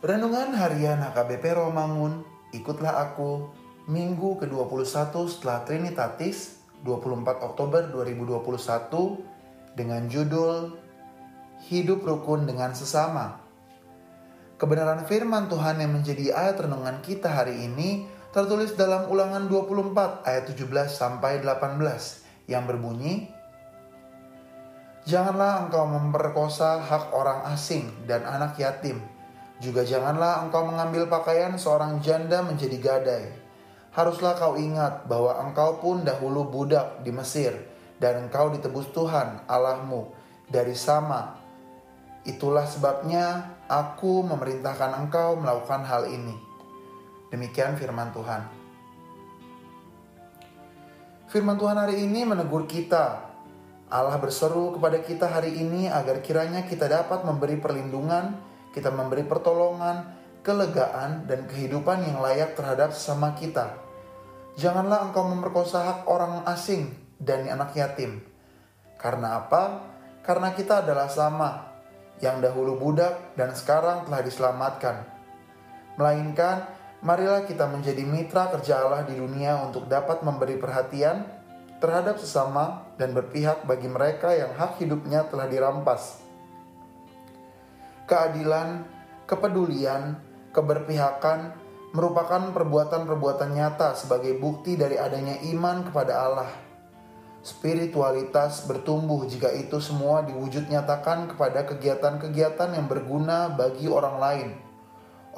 Renungan Harian HKBP Romangun, ikutlah aku, Minggu ke-21 setelah Trinitatis, 24 Oktober 2021, dengan judul Hidup Rukun dengan Sesama. Kebenaran firman Tuhan yang menjadi ayat renungan kita hari ini tertulis dalam ulangan 24 ayat 17 sampai 18 yang berbunyi, Janganlah engkau memperkosa hak orang asing dan anak yatim. Juga janganlah engkau mengambil pakaian seorang janda menjadi gadai. Haruslah kau ingat bahwa engkau pun dahulu budak di Mesir dan engkau ditebus Tuhan Allahmu dari sama. Itulah sebabnya aku memerintahkan engkau melakukan hal ini. Demikian firman Tuhan. Firman Tuhan hari ini menegur kita Allah berseru kepada kita hari ini agar kiranya kita dapat memberi perlindungan, kita memberi pertolongan, kelegaan, dan kehidupan yang layak terhadap sesama kita. Janganlah engkau memperkosa hak orang asing dan anak yatim. Karena apa? Karena kita adalah sama, yang dahulu budak dan sekarang telah diselamatkan. Melainkan, marilah kita menjadi mitra kerja Allah di dunia untuk dapat memberi perhatian, terhadap sesama dan berpihak bagi mereka yang hak hidupnya telah dirampas. Keadilan, kepedulian, keberpihakan merupakan perbuatan-perbuatan nyata sebagai bukti dari adanya iman kepada Allah. Spiritualitas bertumbuh jika itu semua diwujud nyatakan kepada kegiatan-kegiatan yang berguna bagi orang lain.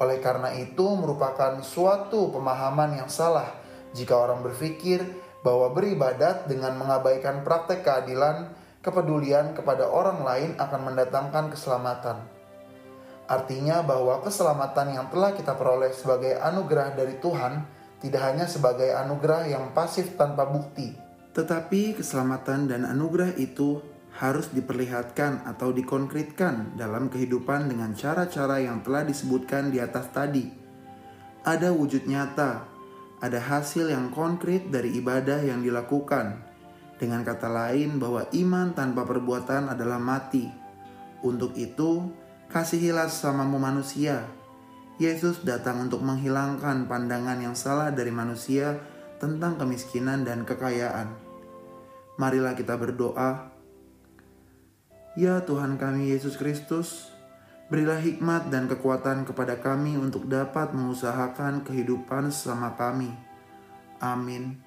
Oleh karena itu, merupakan suatu pemahaman yang salah jika orang berpikir bahwa beribadat dengan mengabaikan praktek keadilan, kepedulian kepada orang lain akan mendatangkan keselamatan. Artinya bahwa keselamatan yang telah kita peroleh sebagai anugerah dari Tuhan tidak hanya sebagai anugerah yang pasif tanpa bukti, tetapi keselamatan dan anugerah itu harus diperlihatkan atau dikonkretkan dalam kehidupan dengan cara-cara yang telah disebutkan di atas tadi. Ada wujud nyata ada hasil yang konkret dari ibadah yang dilakukan. Dengan kata lain, bahwa iman tanpa perbuatan adalah mati. Untuk itu, kasihilah sesamamu manusia. Yesus datang untuk menghilangkan pandangan yang salah dari manusia tentang kemiskinan dan kekayaan. Marilah kita berdoa. Ya Tuhan kami Yesus Kristus, Berilah hikmat dan kekuatan kepada kami untuk dapat mengusahakan kehidupan sesama kami. Amin.